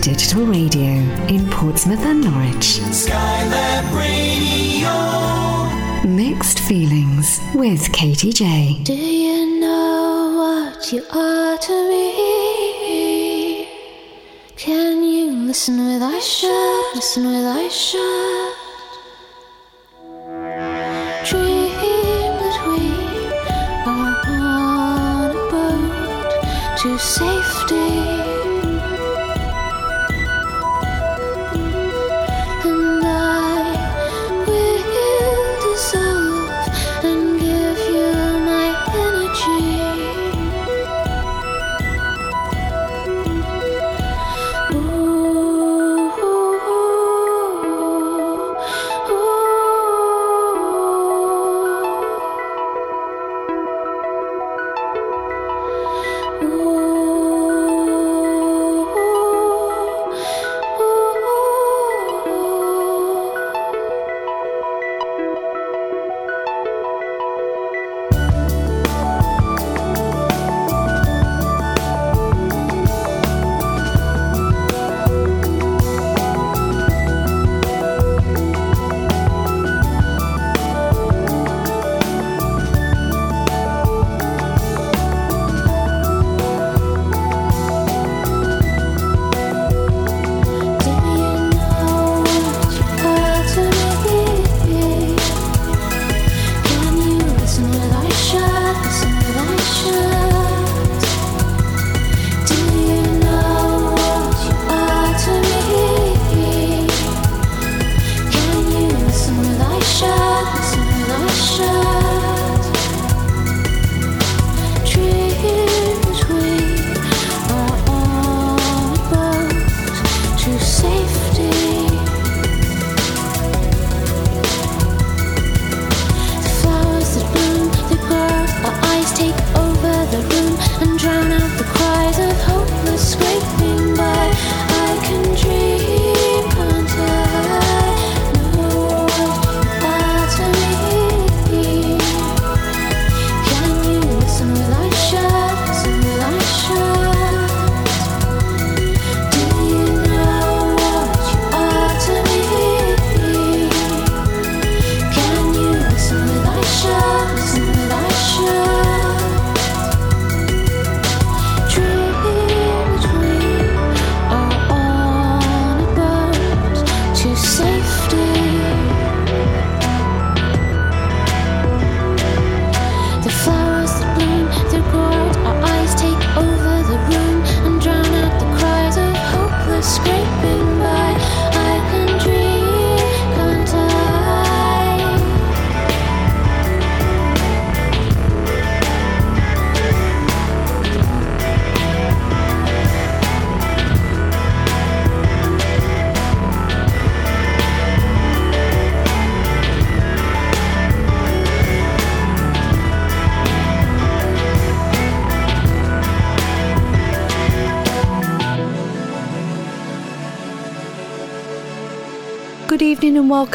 digital radio in Portsmouth and Norwich. Skylab Radio. Mixed feelings with Katy Jay. Do you know what you are to me? Can you listen with eyes shut? Listen with eyes shut. To safety.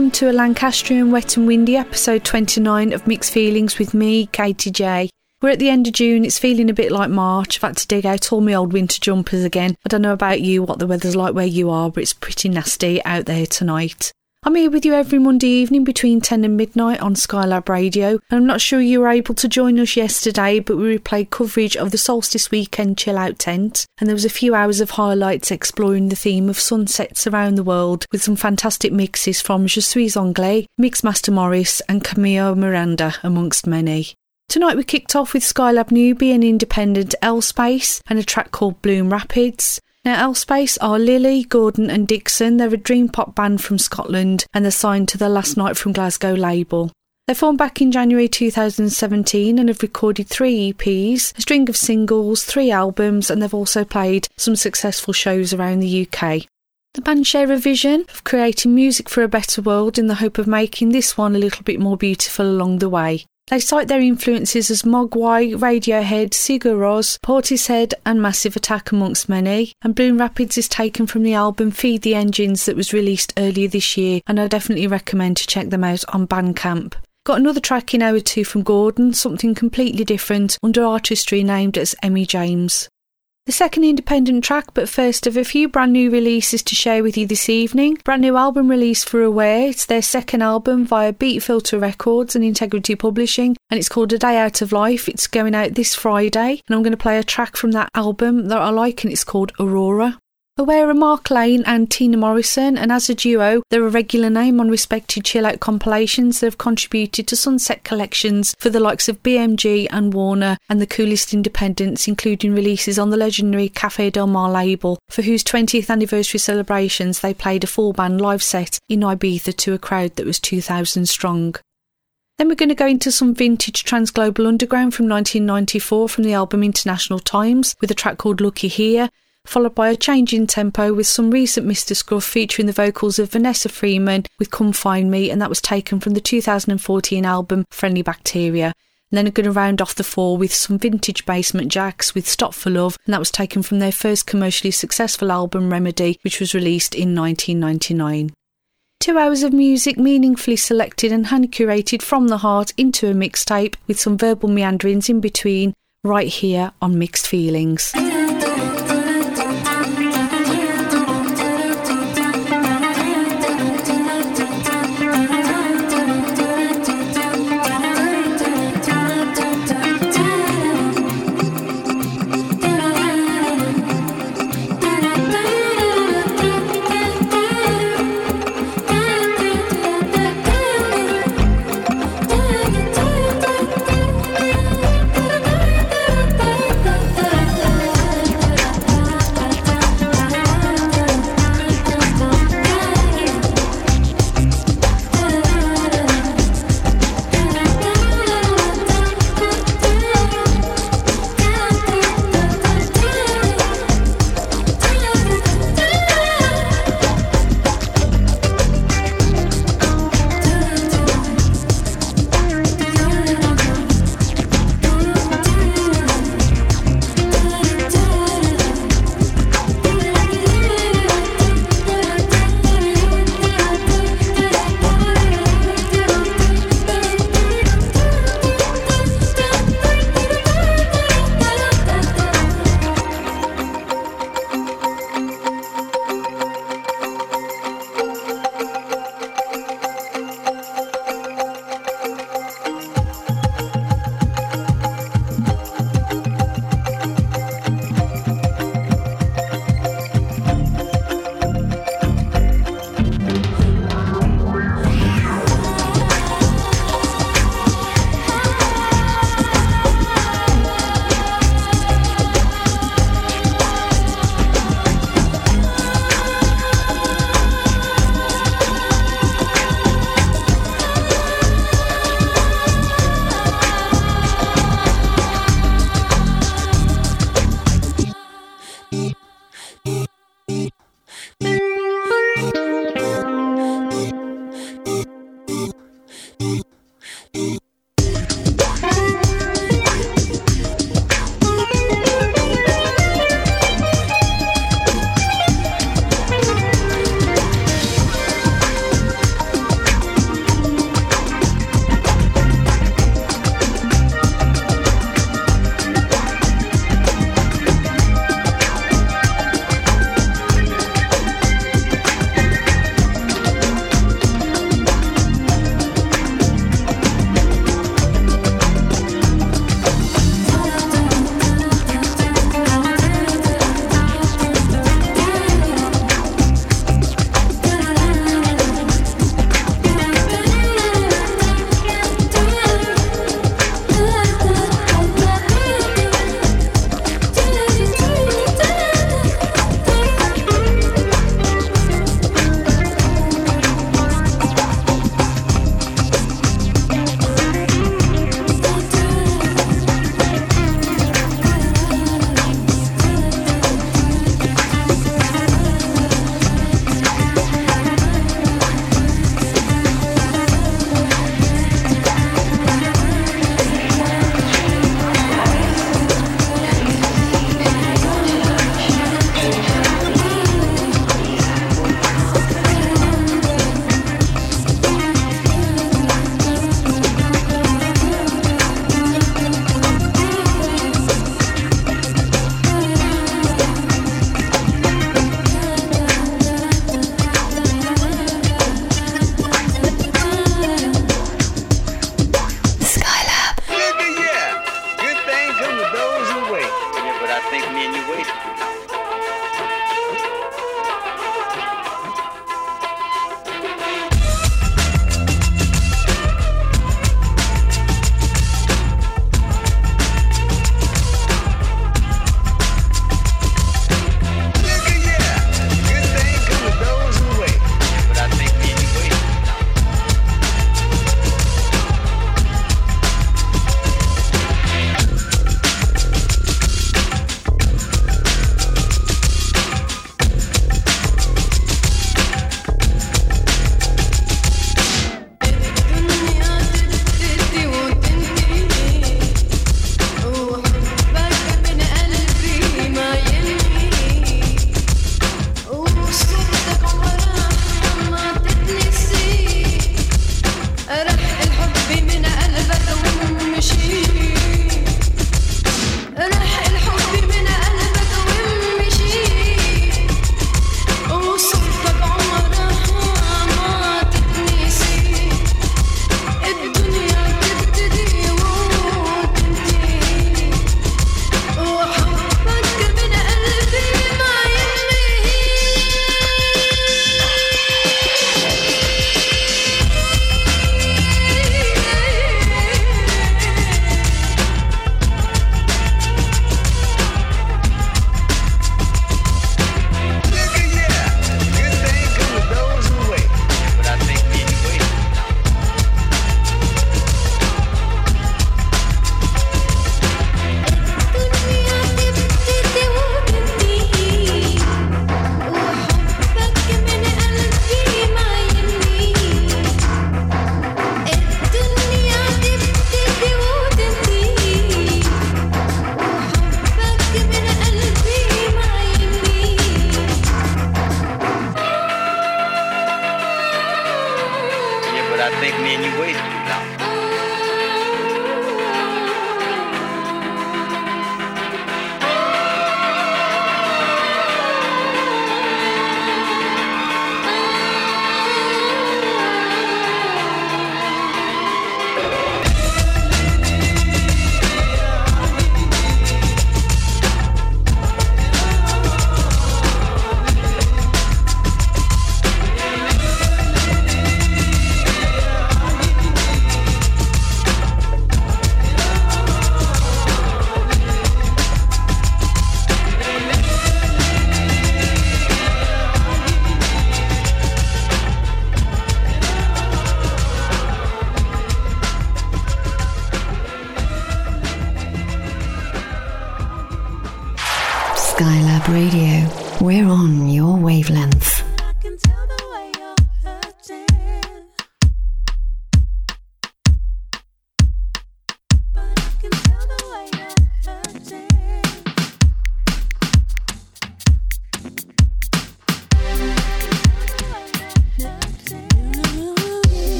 Welcome to a Lancastrian wet and windy episode 29 of Mixed Feelings with me, Katy Jay. We're at the end of June, it's feeling a bit like March. I've had to dig out all my old winter jumpers again. I don't know about you, what the weather's like where you are, but it's pretty nasty out there tonight. I'm here with you every Monday evening between 10 and midnight on Skylab Radio. And I'm not sure you were able to join us yesterday, but we replayed coverage of the Solstice Weekend Chill Out Tent. And there was a few hours of highlights exploring the theme of sunsets around the world with some fantastic mixes from Je suis anglais, Mixmaster Morris, and Camille Miranda, amongst many. Tonight we kicked off with Skylab Newbie and independent L Space and a track called Bloom Rapids. Now, L-Space are Lily, Gordon, and Dixon. They're a dream pop band from Scotland and they're signed to the Last Night from Glasgow label. They formed back in January 2017 and have recorded three EPs, a string of singles, three albums, and they've also played some successful shows around the UK. The band share a vision of creating music for a better world in the hope of making this one a little bit more beautiful along the way. They cite their influences as Mogwai, Radiohead, Sigur Rós, Portishead, and Massive Attack, amongst many. And Bloom Rapids is taken from the album Feed the Engines that was released earlier this year, and I definitely recommend to check them out on Bandcamp. Got another track in hour two from Gordon, something completely different, under artistry named as Emmy James. The second independent track, but first of a few brand new releases to share with you this evening. Brand new album release for Aware. It's their second album via Beat Filter Records and Integrity Publishing, and it's called A Day Out of Life. It's going out this Friday, and I'm going to play a track from that album that I like, and it's called Aurora. Aware are Mark Lane and Tina Morrison, and as a duo, they're a regular name on respected chill out compilations that have contributed to Sunset collections for the likes of BMG and Warner and the coolest independents, including releases on the legendary Cafe Del Mar label, for whose 20th anniversary celebrations they played a full band live set in Ibiza to a crowd that was 2,000 strong. Then we're going to go into some vintage Transglobal Underground from 1994 from the album International Times with a track called Lookee Here followed by a change in tempo with some recent Mr. Scruff featuring the vocals of Vanessa Freeman with Come Find Me, and that was taken from the 2014 album Friendly Bacteria. And then I'm going to round off the four with some vintage Basement Jaxx with Stop for Love, and that was taken from their first commercially successful album Remedy, which was released in 1999. Two hours of music meaningfully selected and hand curated from the heart into a mixtape with some verbal meanderings in between, right here on Mixed Feelings.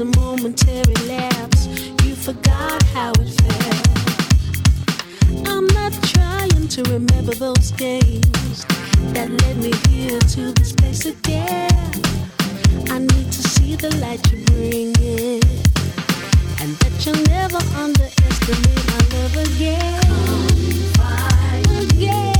a momentary lapse. You forgot how it felt. I'm not trying to remember those days that led me here to this place again. I need to see the light you bring in, and that you'll never underestimate my love again. Again.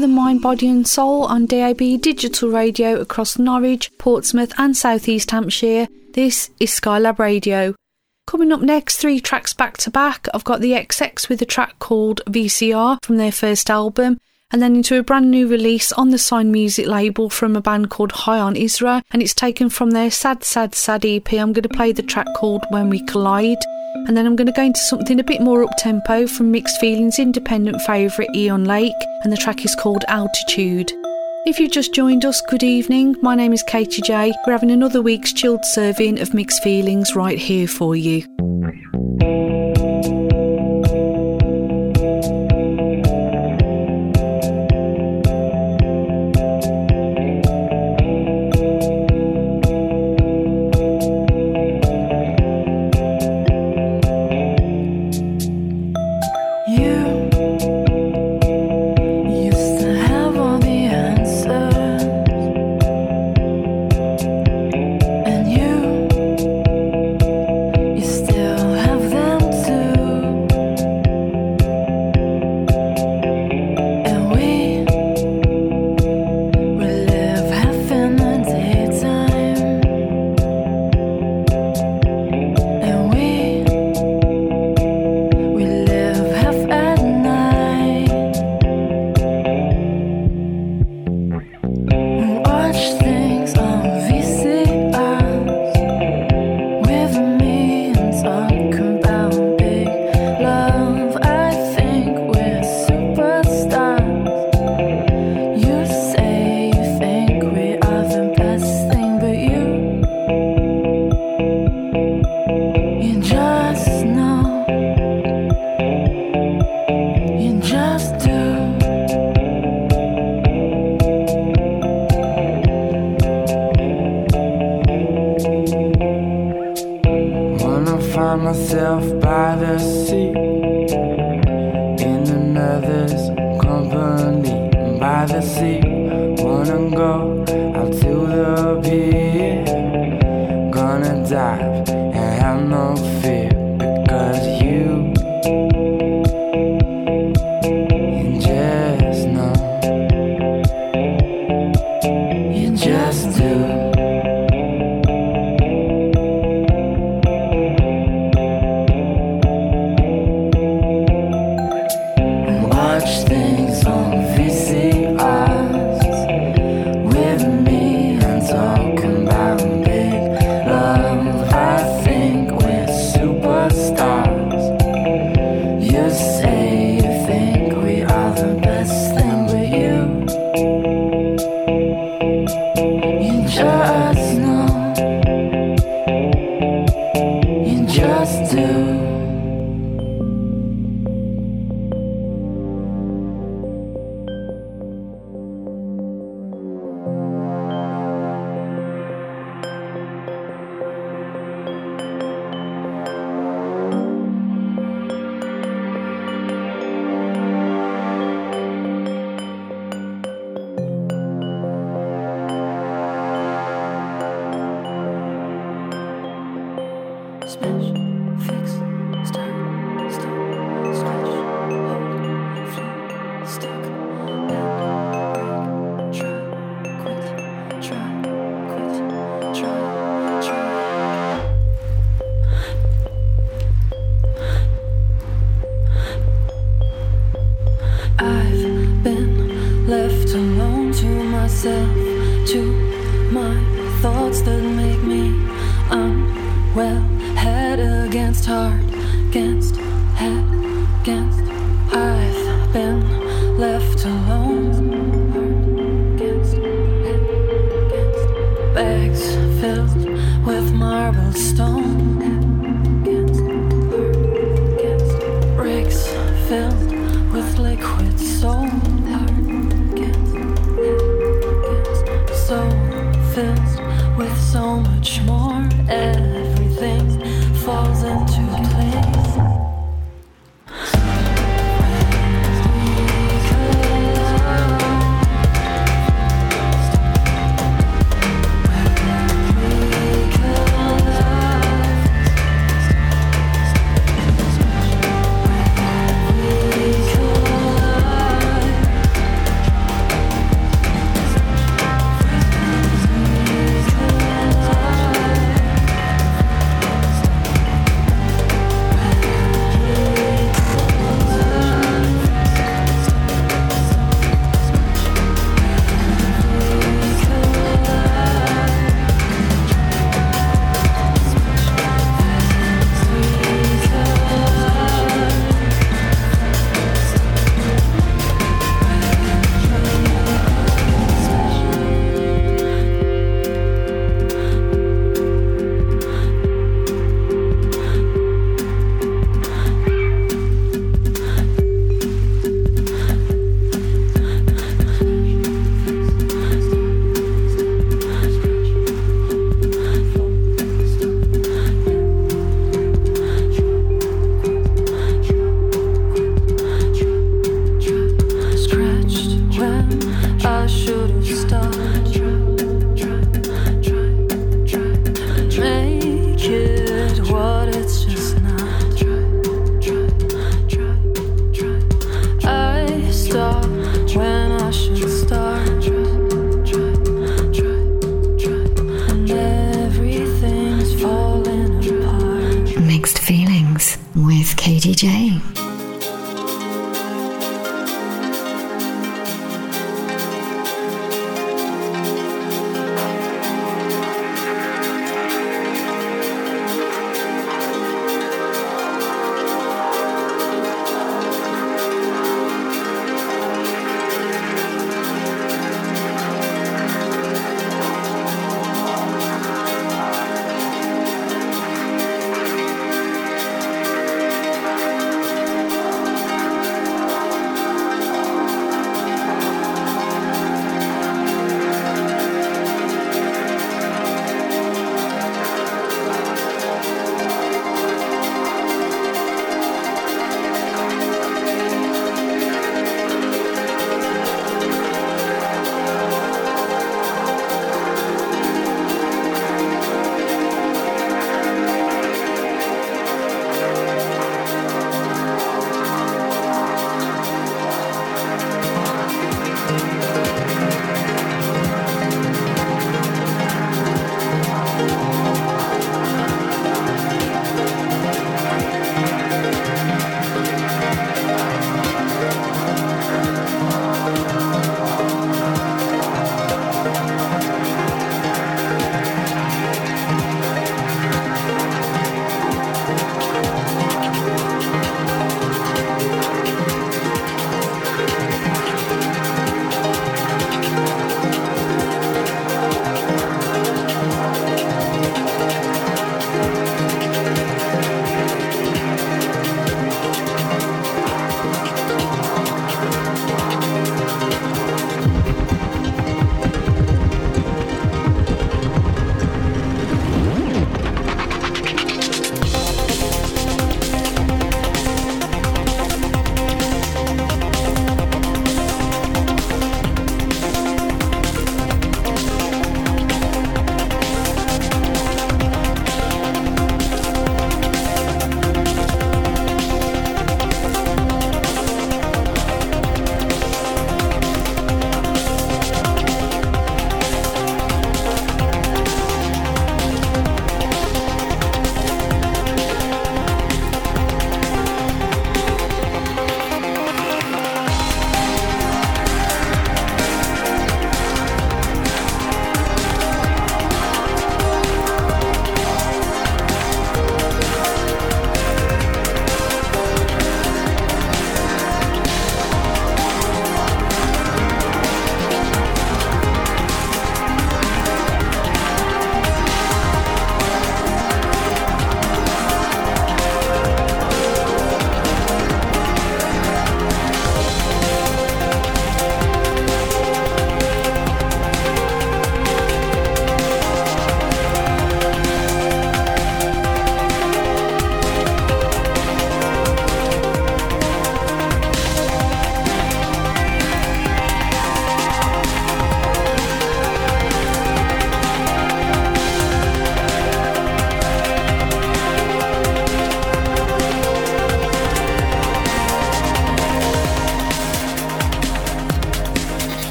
The mind, body, and soul on DAB digital radio across Norwich, Portsmouth, and South East Hampshire. This is Skylab Radio. Coming up next, three tracks back to back. I've got the XX with a track called VCR from their first album, and then into a brand new release on the Sign Music label from a band called High on Isra, and it's taken from their Sad Sad Sad EP. I'm going to play the track called When We Collide, and then I'm going to go into something a bit more up tempo from Mixed Feelings independent favourite Eon Lake, and the track is called Altitude. If you've just joined us, good evening. My name is Katy Jay. We're having another week's chilled serving of mixed feelings right here for you.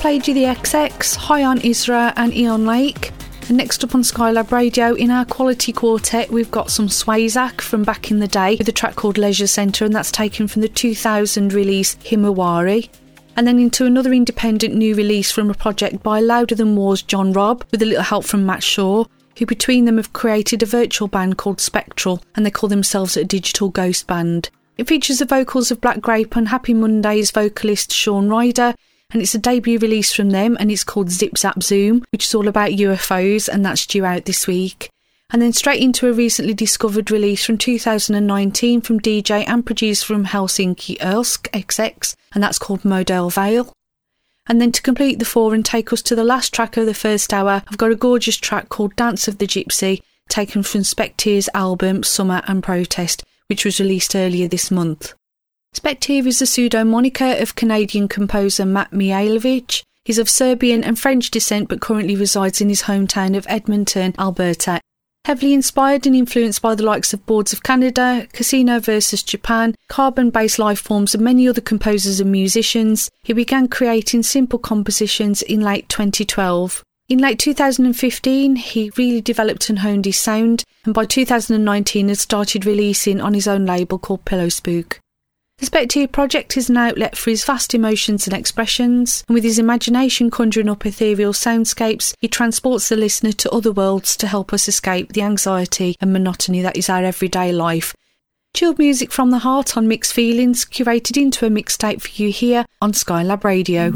Played you the XX, High on Isra, and Eon Lake. And next up on Skylab Radio, in our quality quartet, we've got some Swayzak from back in the day with a track called Leisure Centre, and that's taken from the 2000 release Himawari. And then into another independent new release from a project by Louder Than War's John Robb, with a little help from Matt Shaw, who between them have created a virtual band called Spectral, and they call themselves a digital ghost band. It features the vocals of Black Grape and Happy Mondays vocalist Shaun Ryder, and it's a debut release from them and it's called Zip Zap Zoom, which is all about UFOs and that's due out this week. And then straight into a recently discovered release from 2019 from DJ and producer from Helsinki Ersk XX, and that's called Model Vale. And then to complete the four and take us to the last track of the first hour, I've got a gorgeous track called Dance of the Gypsy, taken from Spectre's album Summer and Protest, which was released earlier this month. Specteer is a pseudo moniker of Canadian composer Matt Mihaljevic. He's of Serbian and French descent but currently resides in his hometown of Edmonton, Alberta. Heavily inspired and influenced by the likes of Boards of Canada, Casino vs. Japan, Carbon based lifeforms, and many other composers and musicians, he began creating simple compositions in late 2012. In late 2015, he really developed and honed his sound, and by 2019 had started releasing on his own label called Pillow Spook. The Specteer project is an outlet for his vast emotions and expressions, and with his imagination conjuring up ethereal soundscapes, he transports the listener to other worlds to help us escape the anxiety and monotony that is our everyday life. Chilled music from the heart on mixed feelings, curated into a mixtape for you here on Skylab Radio.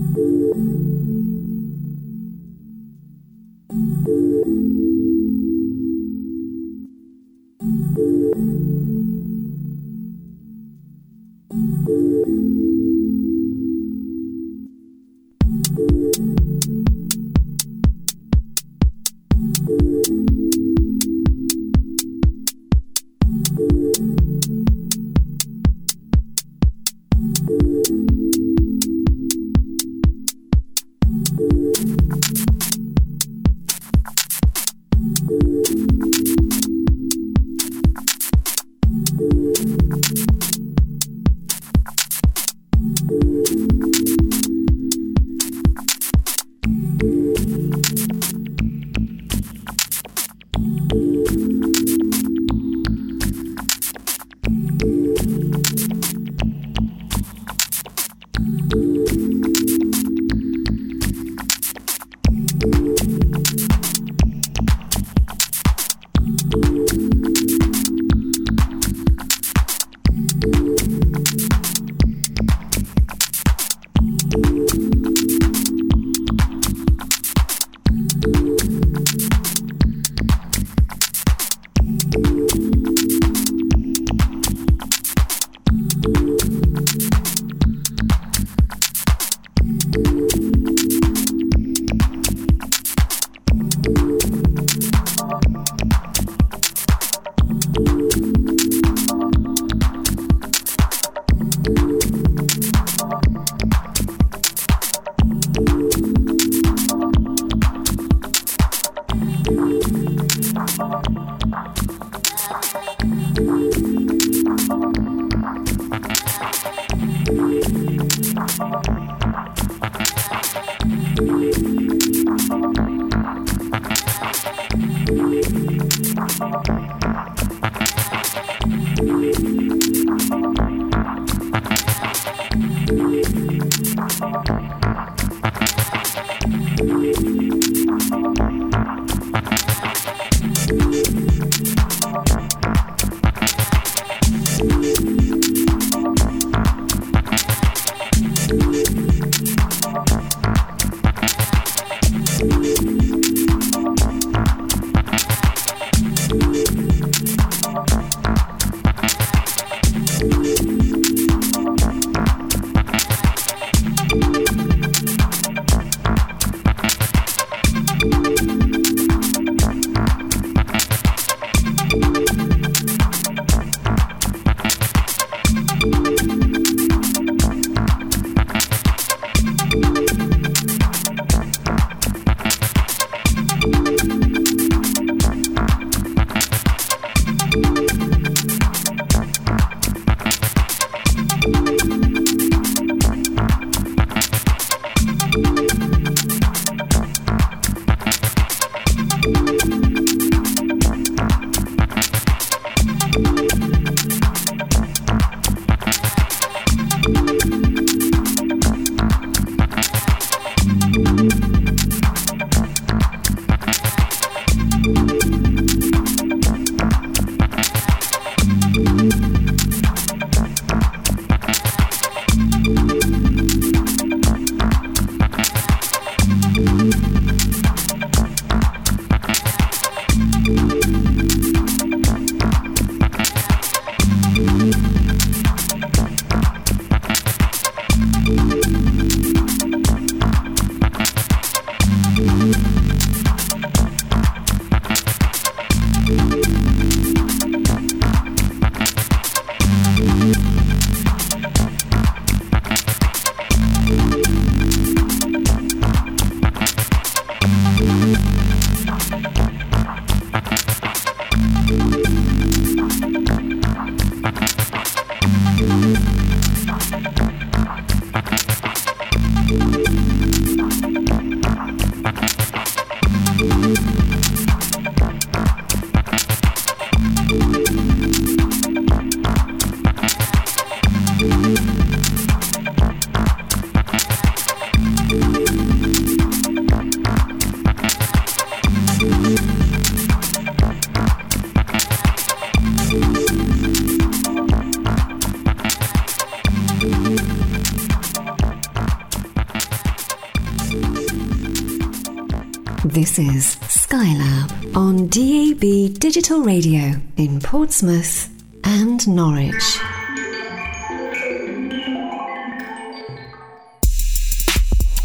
This is Skylab on DAB Digital Radio in Portsmouth and Norwich.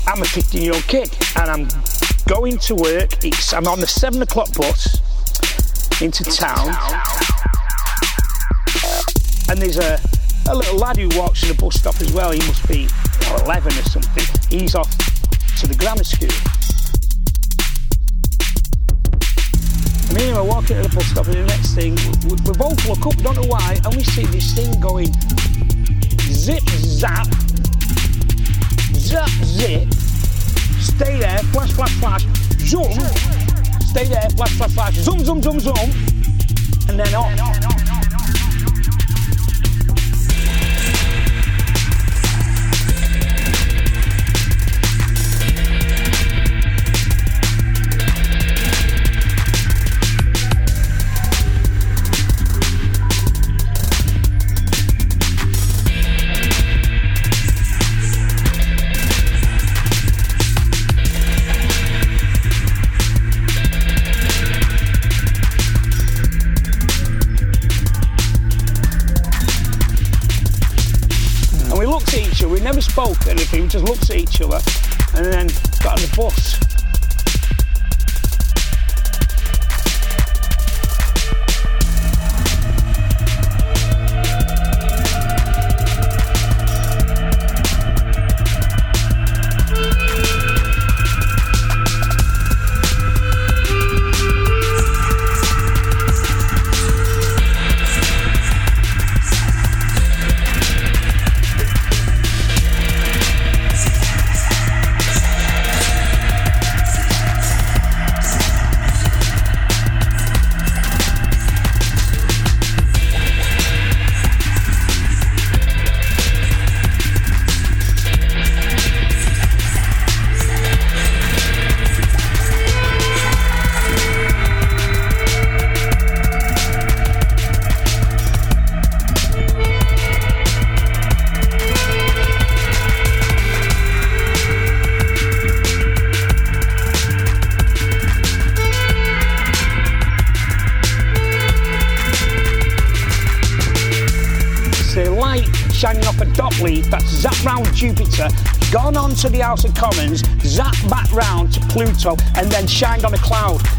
I'm a 15 year old kid and I'm going to work. It's, I'm on the seven o'clock bus into town. And there's a, a little lad who walks to the bus stop as well. He must be 11 or something. He's off to the grammar school. And anyway, we're walking to the bus stop, and the next thing, we, we both look up, don't know why, and we see this thing going zip zap, zap zip, stay there, flash, flash, flash, zoom, stay there, flash, flash, flash, zoom, zoom, zoom, zoom, and then off. Never spoke anything, we just looked at each other and then got on the bus. Gone on to the House of Commons, zapped back round to Pluto, and then shined on a cloud.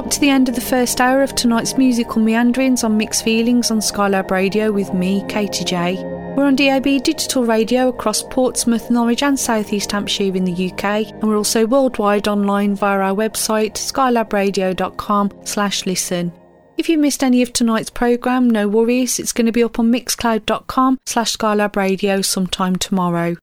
Up to the end of the first hour of tonight's musical meanderings on Mixed Feelings on Skylab Radio with me, Katy Jay. We're on DAB digital radio across Portsmouth, Norwich, and South East Hampshire in the UK, and we're also worldwide online via our website skylabradio.com/listen. If you missed any of tonight's programme, no worries, it's going to be up on mixcloud.com slash skylabradio sometime tomorrow.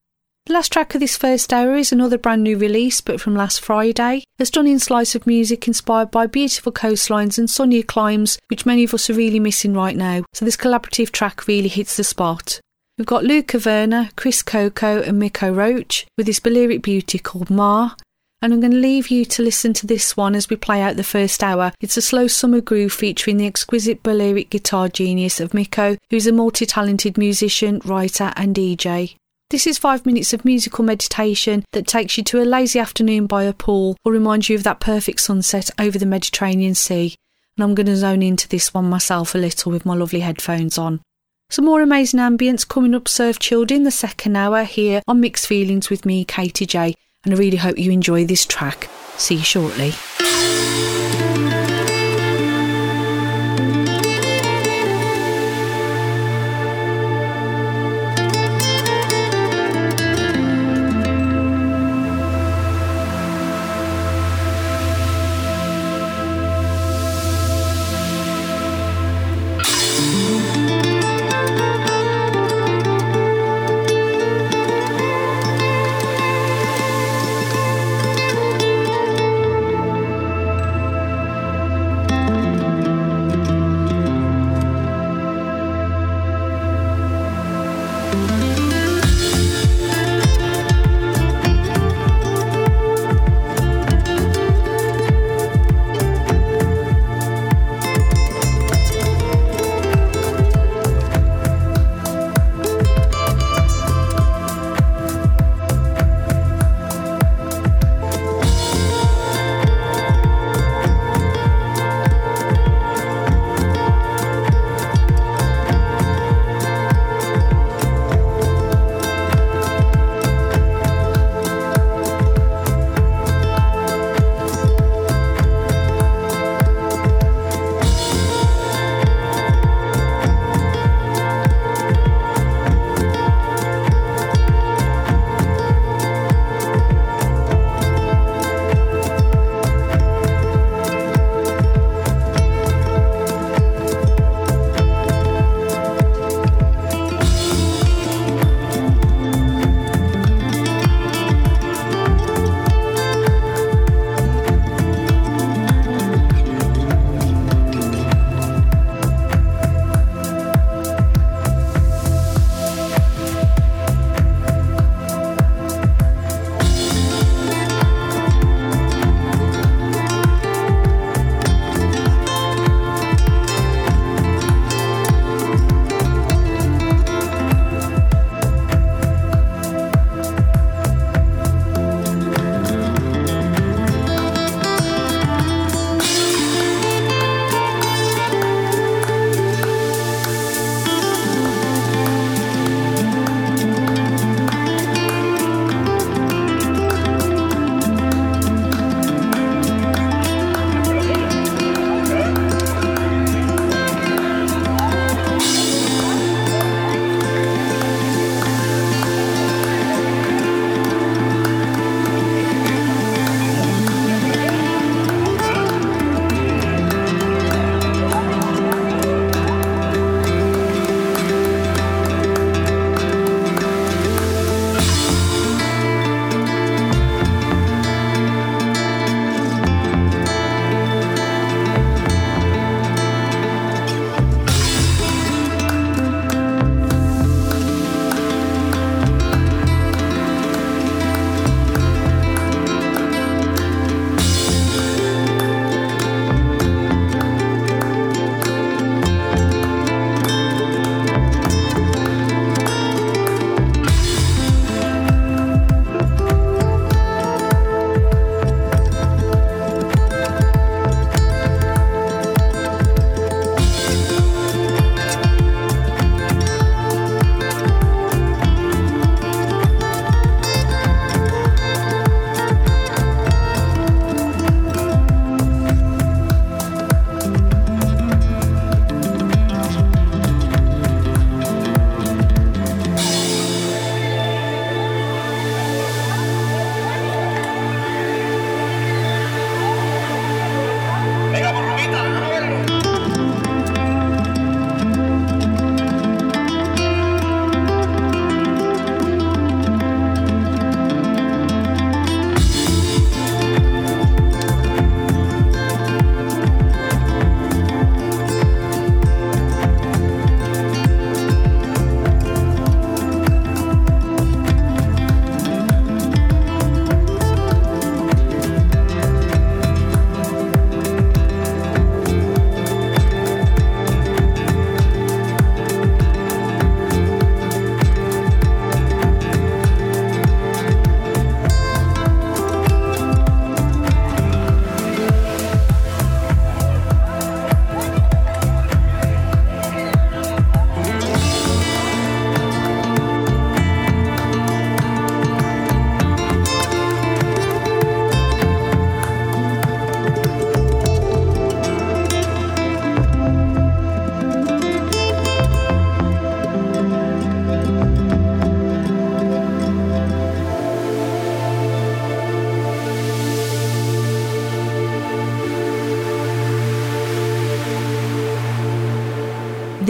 The last track of this first hour is another brand new release, but from last Friday. A stunning slice of music inspired by beautiful coastlines and sunnier climes, which many of us are really missing right now. So this collaborative track really hits the spot. We've got Luca Verna, Chris Coco, and Miko Roach with this Balearic beauty called Ma. And I'm going to leave you to listen to this one as we play out the first hour. It's a slow summer groove featuring the exquisite Balearic guitar genius of Miko, who's a multi talented musician, writer, and DJ. This is five minutes of musical meditation that takes you to a lazy afternoon by a pool or reminds you of that perfect sunset over the Mediterranean Sea. And I'm going to zone into this one myself a little with my lovely headphones on. Some more amazing ambience coming up Chilled in the second hour here on Mixed Feelings with me, Katy Jay. And I really hope you enjoy this track. See you shortly.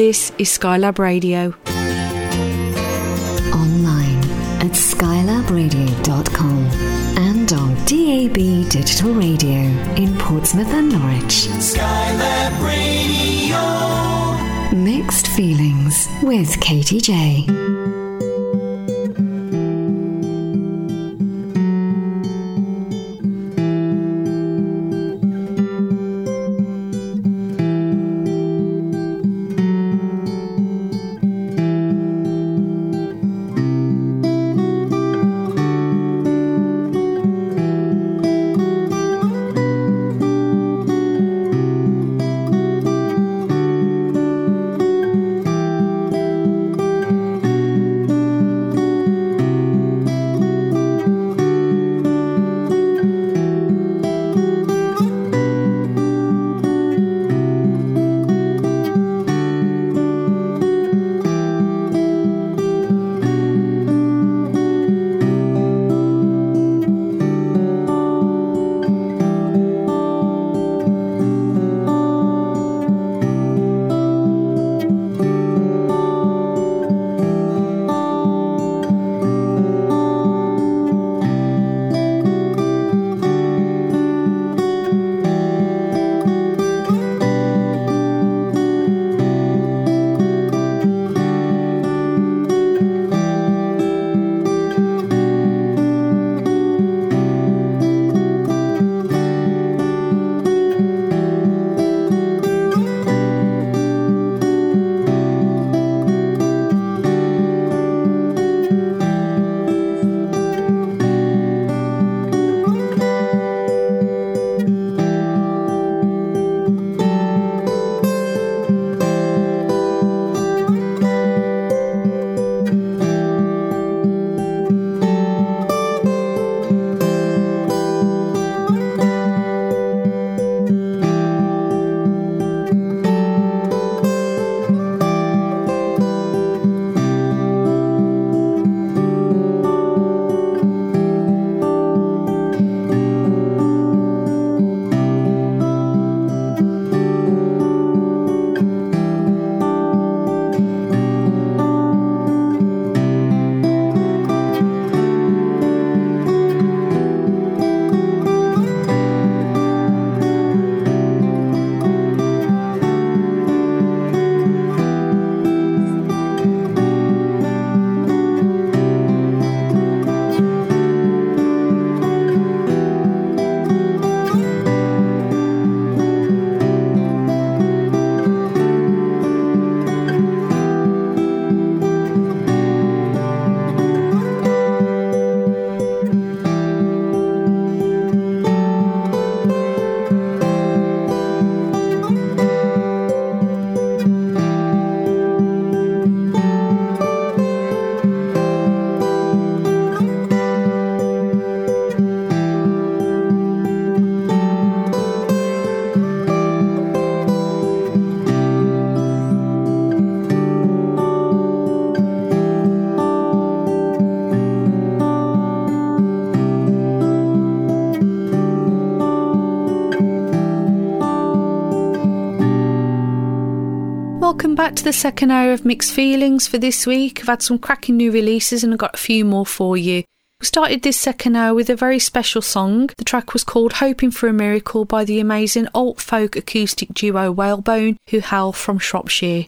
This is Skylab Radio. Online at skylabradio.com and on DAB Digital Radio in Portsmouth and Norwich. Skylab Radio. Mixed Feelings with Katie J. to the second hour of Mixed Feelings for this week. I've had some cracking new releases and I've got a few more for you. We started this second hour with a very special song. The track was called Hoping for a Miracle by the amazing alt folk acoustic duo Whalebone, who hail from Shropshire.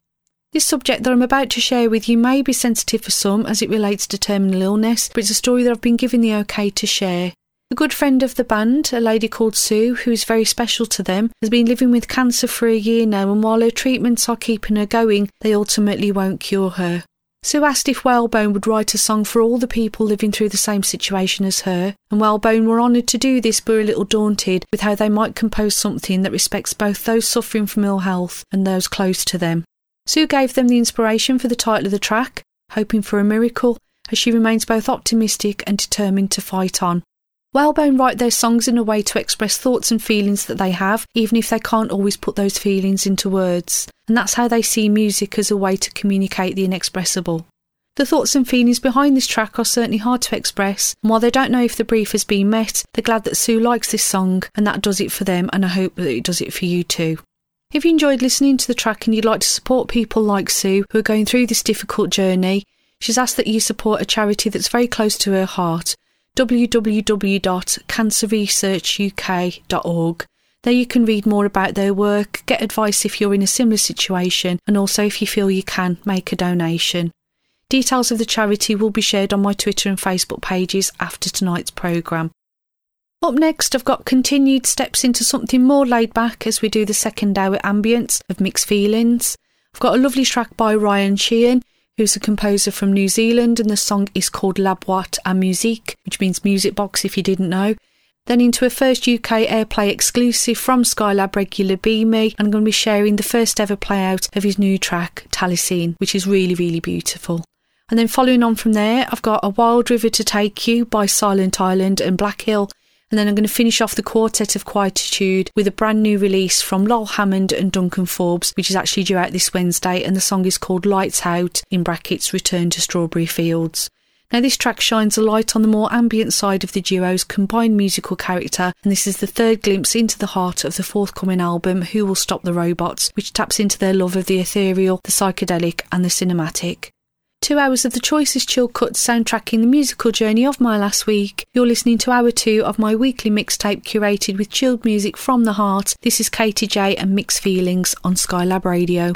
This subject that I'm about to share with you may be sensitive for some as it relates to terminal illness, but it's a story that I've been given the okay to share. A good friend of the band, a lady called Sue, who is very special to them, has been living with cancer for a year now, and while her treatments are keeping her going, they ultimately won't cure her. Sue asked if Whalebone would write a song for all the people living through the same situation as her, and Whalebone were honoured to do this but were a little daunted with how they might compose something that respects both those suffering from ill health and those close to them. Sue gave them the inspiration for the title of the track, Hoping for a Miracle, as she remains both optimistic and determined to fight on. Whalebone write their songs in a way to express thoughts and feelings that they have, even if they can't always put those feelings into words. And that's how they see music as a way to communicate the inexpressible. The thoughts and feelings behind this track are certainly hard to express, and while they don't know if the brief has been met, they're glad that Sue likes this song, and that does it for them, and I hope that it does it for you too. If you enjoyed listening to the track and you'd like to support people like Sue who are going through this difficult journey, she's asked that you support a charity that's very close to her heart www.cancerresearchuk.org. There you can read more about their work, get advice if you're in a similar situation, and also if you feel you can, make a donation. Details of the charity will be shared on my Twitter and Facebook pages after tonight's programme. Up next, I've got continued steps into something more laid back as we do the second hour ambience of mixed feelings. I've got a lovely track by Ryan Sheehan, who's a composer from New Zealand, and the song is called La Boîte à Musique, which means music box if you didn't know. Then into a first UK airplay exclusive from Skylab regular Be Me, and I'm going to be sharing the first ever play out of his new track, Taliesin, which is really, really beautiful. And then following on from there, I've got A Wild River to Take You by Silent Island and Black Hill, and then I'm going to finish off the Quartet of Quietude with a brand new release from Lol Hammond and Duncan Forbes, which is actually due out this Wednesday, and the song is called Lights Out, in brackets, Return to Strawberry Fields. Now, this track shines a light on the more ambient side of the duo's combined musical character, and this is the third glimpse into the heart of the forthcoming album, Who Will Stop the Robots, which taps into their love of the ethereal, the psychedelic, and the cinematic. Two hours of the choicest chill cuts soundtracking the musical journey of my last week. You're listening to hour two of my weekly mixtape curated with chilled music from the heart. This is Katy Jay and Mixed Feelings on Skylab Radio.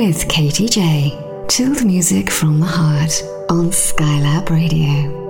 With Katy Jay. Chilled music from the heart on Skylab Radio.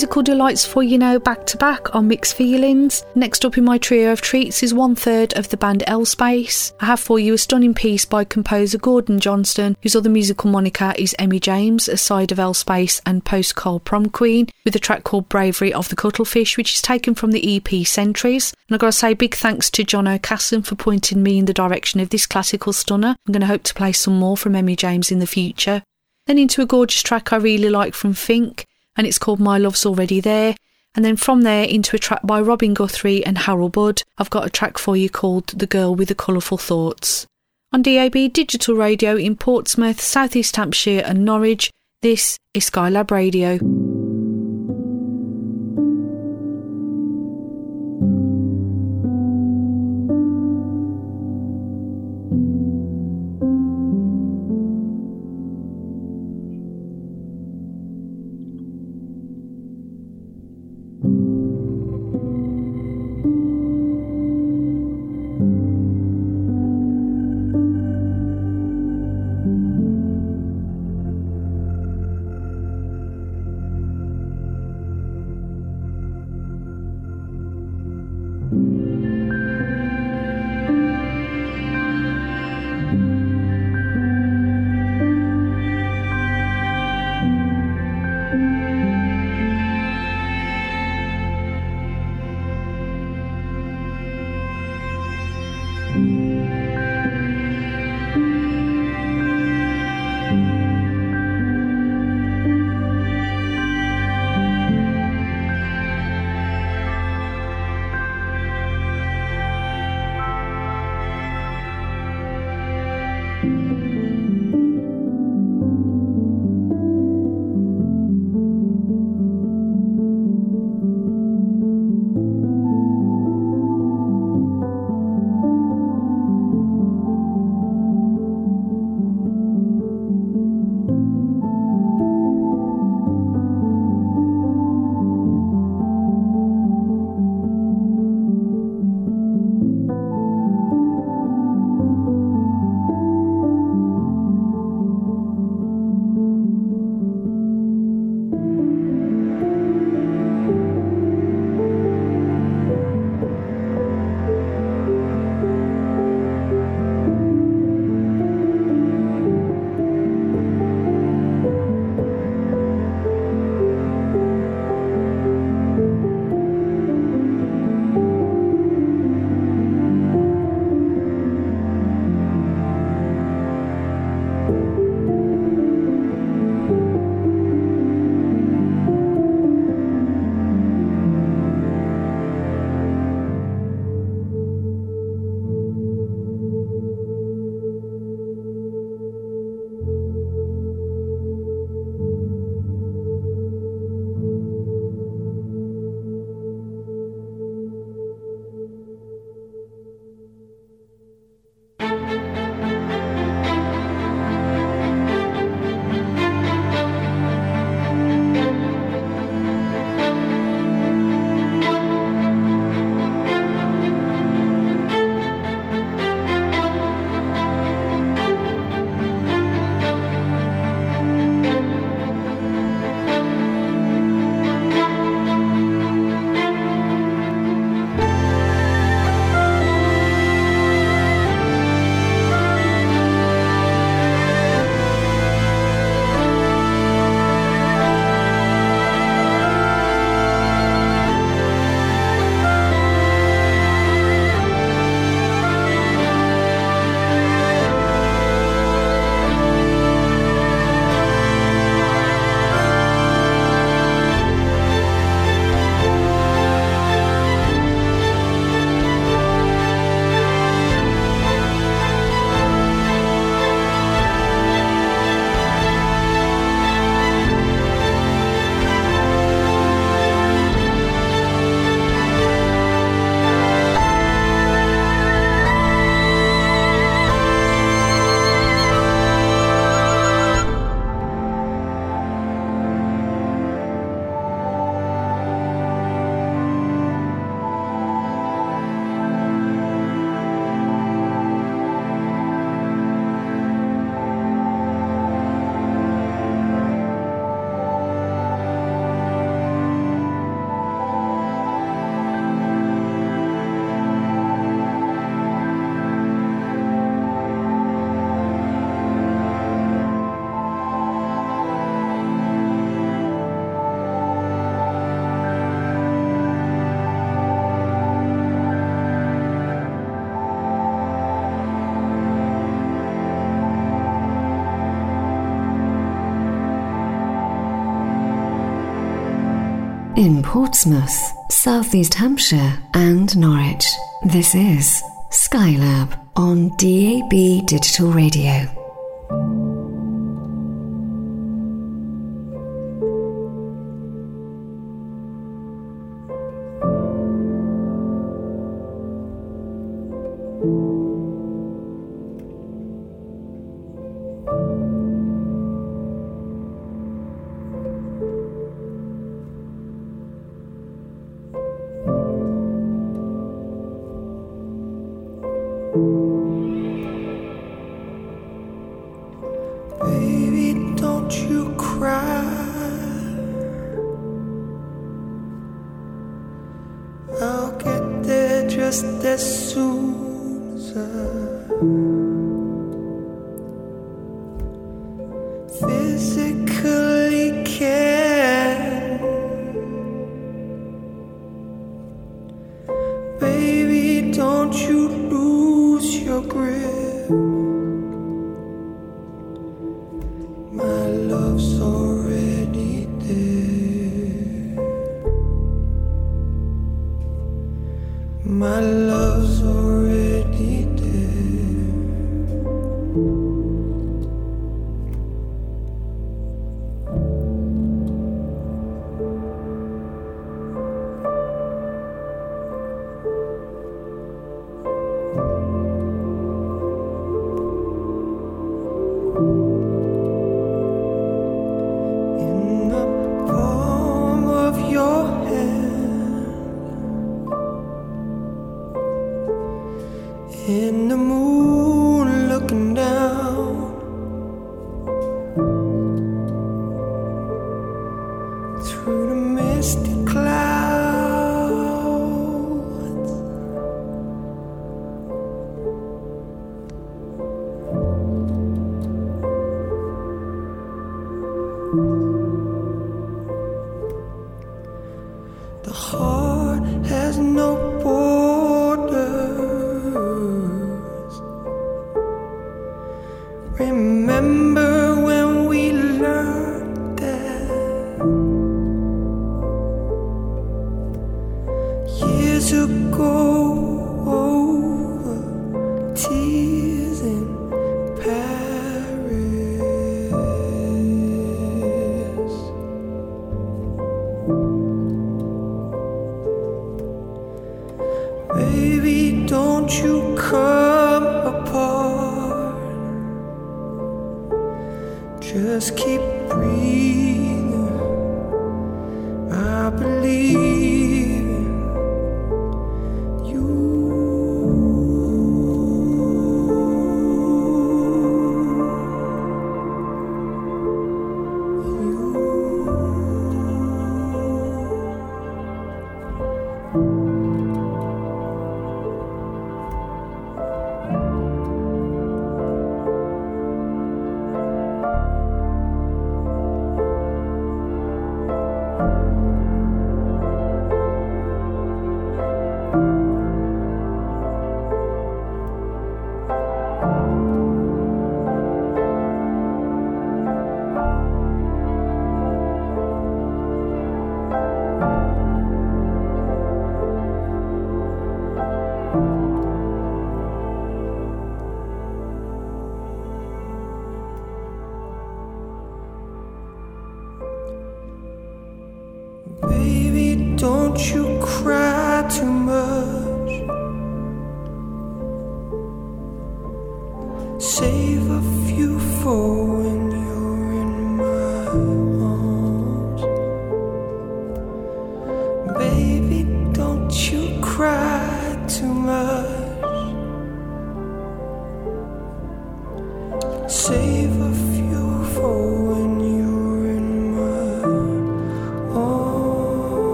Musical delights for you now back to back on Mixed Feelings. Next up in my trio of treats is one third of the band L-Space. I have for you a stunning piece by composer Gordon Johnston, whose other musical moniker is Emmy James, aside of L-Space and post Cold Prom Queen, with a track called Bravery of the Cuttlefish, which is taken from the EP Centuries. And I've got to say big thanks to John O'Casson for pointing me in the direction of this classical stunner. I'm going to hope to play some more from Emmy James in the future. Then into a gorgeous track I really like from Fink and it's called My Love's Already There. And then from there into a track by Robin Guthrie and Harold Budd, I've got a track for you called The Girl with the Colourful Thoughts. On DAB Digital Radio in Portsmouth, South East Hampshire, and Norwich, this is Skylab Radio. in Portsmouth, Southeast Hampshire, and Norwich. This is Skylab on DAB Digital Radio.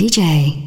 With Katy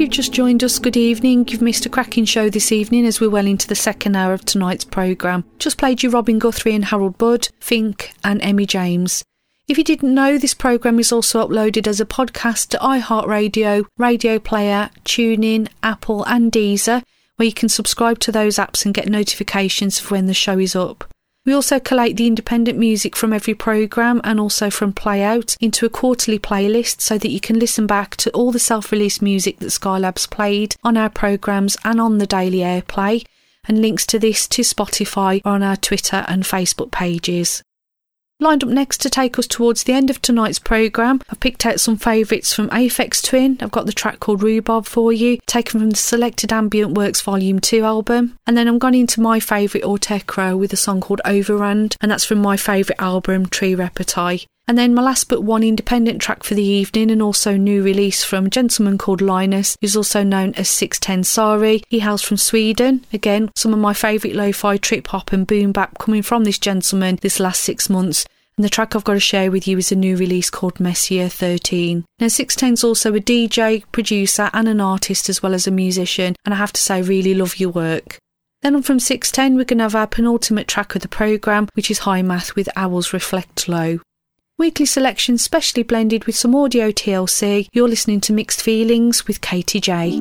If you've just joined us, good evening. You've missed a cracking show this evening as we're well into the second hour of tonight's programme. Just played you Robin Guthrie and Harold Budd, Fink, and Emmy James. If you didn't know, this programme is also uploaded as a podcast to iHeartRadio, Radio Player, TuneIn, Apple, and Deezer, where you can subscribe to those apps and get notifications for when the show is up. We also collate the independent music from every programme and also from Play Out into a quarterly playlist so that you can listen back to all the self released music that Skylab's played on our programmes and on the daily airplay. And links to this to Spotify on our Twitter and Facebook pages. Lined up next to take us towards the end of tonight's programme, I've picked out some favourites from Aphex Twin. I've got the track called Rhubarb for you, taken from the Selected Ambient Works Volume 2 album. And then I'm gone into my favourite Autechre with a song called Overand, and that's from my favourite album, Tri Repetae. And then my last but one independent track for the evening, and also new release from a gentleman called Linus, who's also known as 610 Sari. He hails from Sweden. Again, some of my favourite lo fi trip hop and boom bap coming from this gentleman this last six months. And the track I've got to share with you is a new release called Messier 13. Now, 610's also a DJ, producer, and an artist, as well as a musician, and I have to say, really love your work. Then on from 610, we're going to have our penultimate track of the programme, which is High Math with Owls Reflect Low. Weekly selection specially blended with some audio TLC. You're listening to Mixed Feelings with Katy Jay.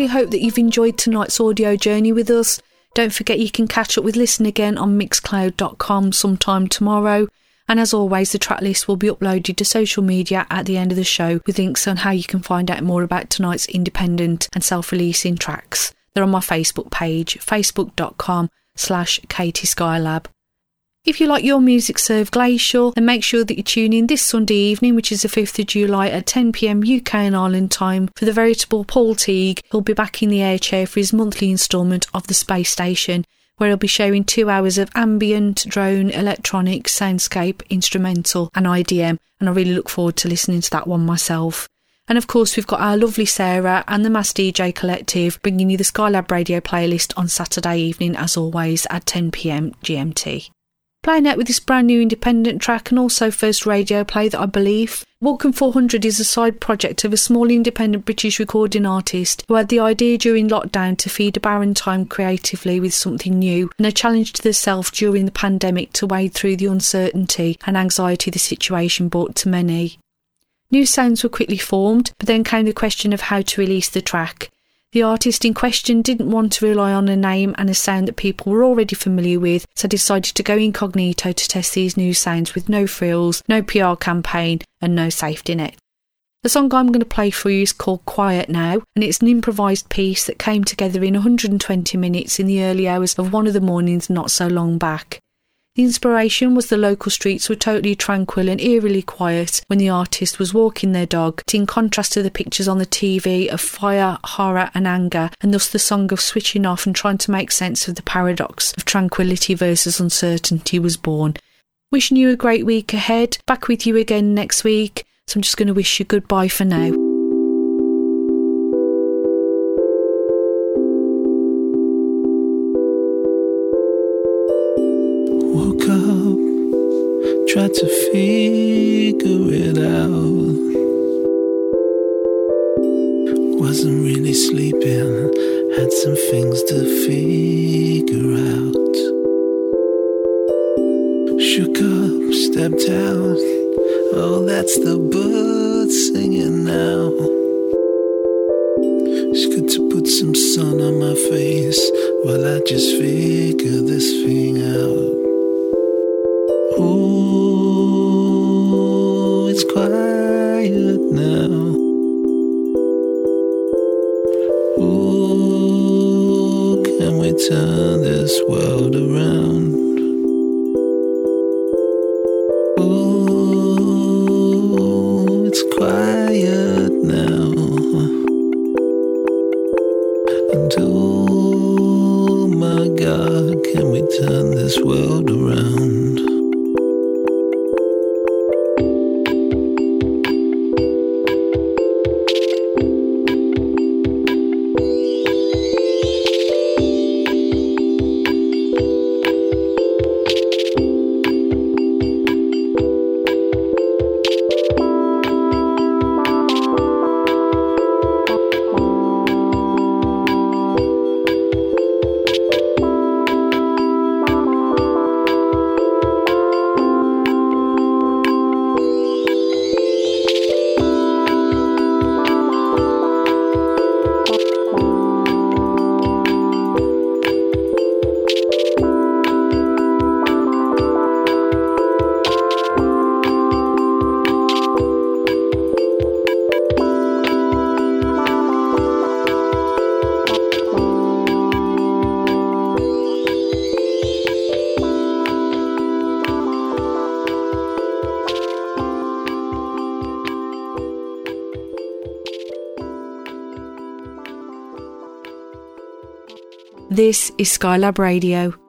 Really hope that you've enjoyed tonight's audio journey with us. Don't forget you can catch up with Listen Again on mixcloud.com sometime tomorrow. And as always, the track list will be uploaded to social media at the end of the show with links on how you can find out more about tonight's independent and self-releasing tracks. They're on my Facebook page, facebook.com slash Katy Skylab. If you like your music served glacial, then make sure that you tune in this Sunday evening, which is the 5th of July at 10pm UK and Ireland time, for the veritable Paul Teague. He'll be back in the air chair for his monthly instalment of The Space Station, where he'll be showing two hours of ambient, drone, electronic, soundscape, instrumental, and IDM. And I really look forward to listening to that one myself. And of course, we've got our lovely Sarah and the Mass DJ Collective bringing you the Skylab radio playlist on Saturday evening, as always, at 10 pm GMT. Playing out with this brand new independent track and also first radio play that I believe. Walking 400 is a side project of a small independent British recording artist who had the idea during lockdown to feed a barren time creatively with something new and a challenge to self during the pandemic to wade through the uncertainty and anxiety the situation brought to many. New sounds were quickly formed, but then came the question of how to release the track. The artist in question didn't want to rely on a name and a sound that people were already familiar with, so decided to go incognito to test these new sounds with no frills, no PR campaign, and no safety net. The song I'm going to play for you is called Quiet Now, and it's an improvised piece that came together in 120 minutes in the early hours of one of the mornings not so long back. The inspiration was the local streets were totally tranquil and eerily quiet when the artist was walking their dog, in contrast to the pictures on the TV of fire, horror, and anger, and thus the song of switching off and trying to make sense of the paradox of tranquility versus uncertainty was born. Wishing you a great week ahead. Back with you again next week. So I'm just going to wish you goodbye for now. Woke up, tried to figure it out. Wasn't really sleeping, had some things to figure out. Shook up, stepped out. Oh, that's the birds singing now. It's good to put some sun on my face while I just figure this thing out. Oh, it's quiet now. Oh, can we turn this world around? Oh, it's quiet now. And oh my God, can we turn this world around? Is Skylab Radio.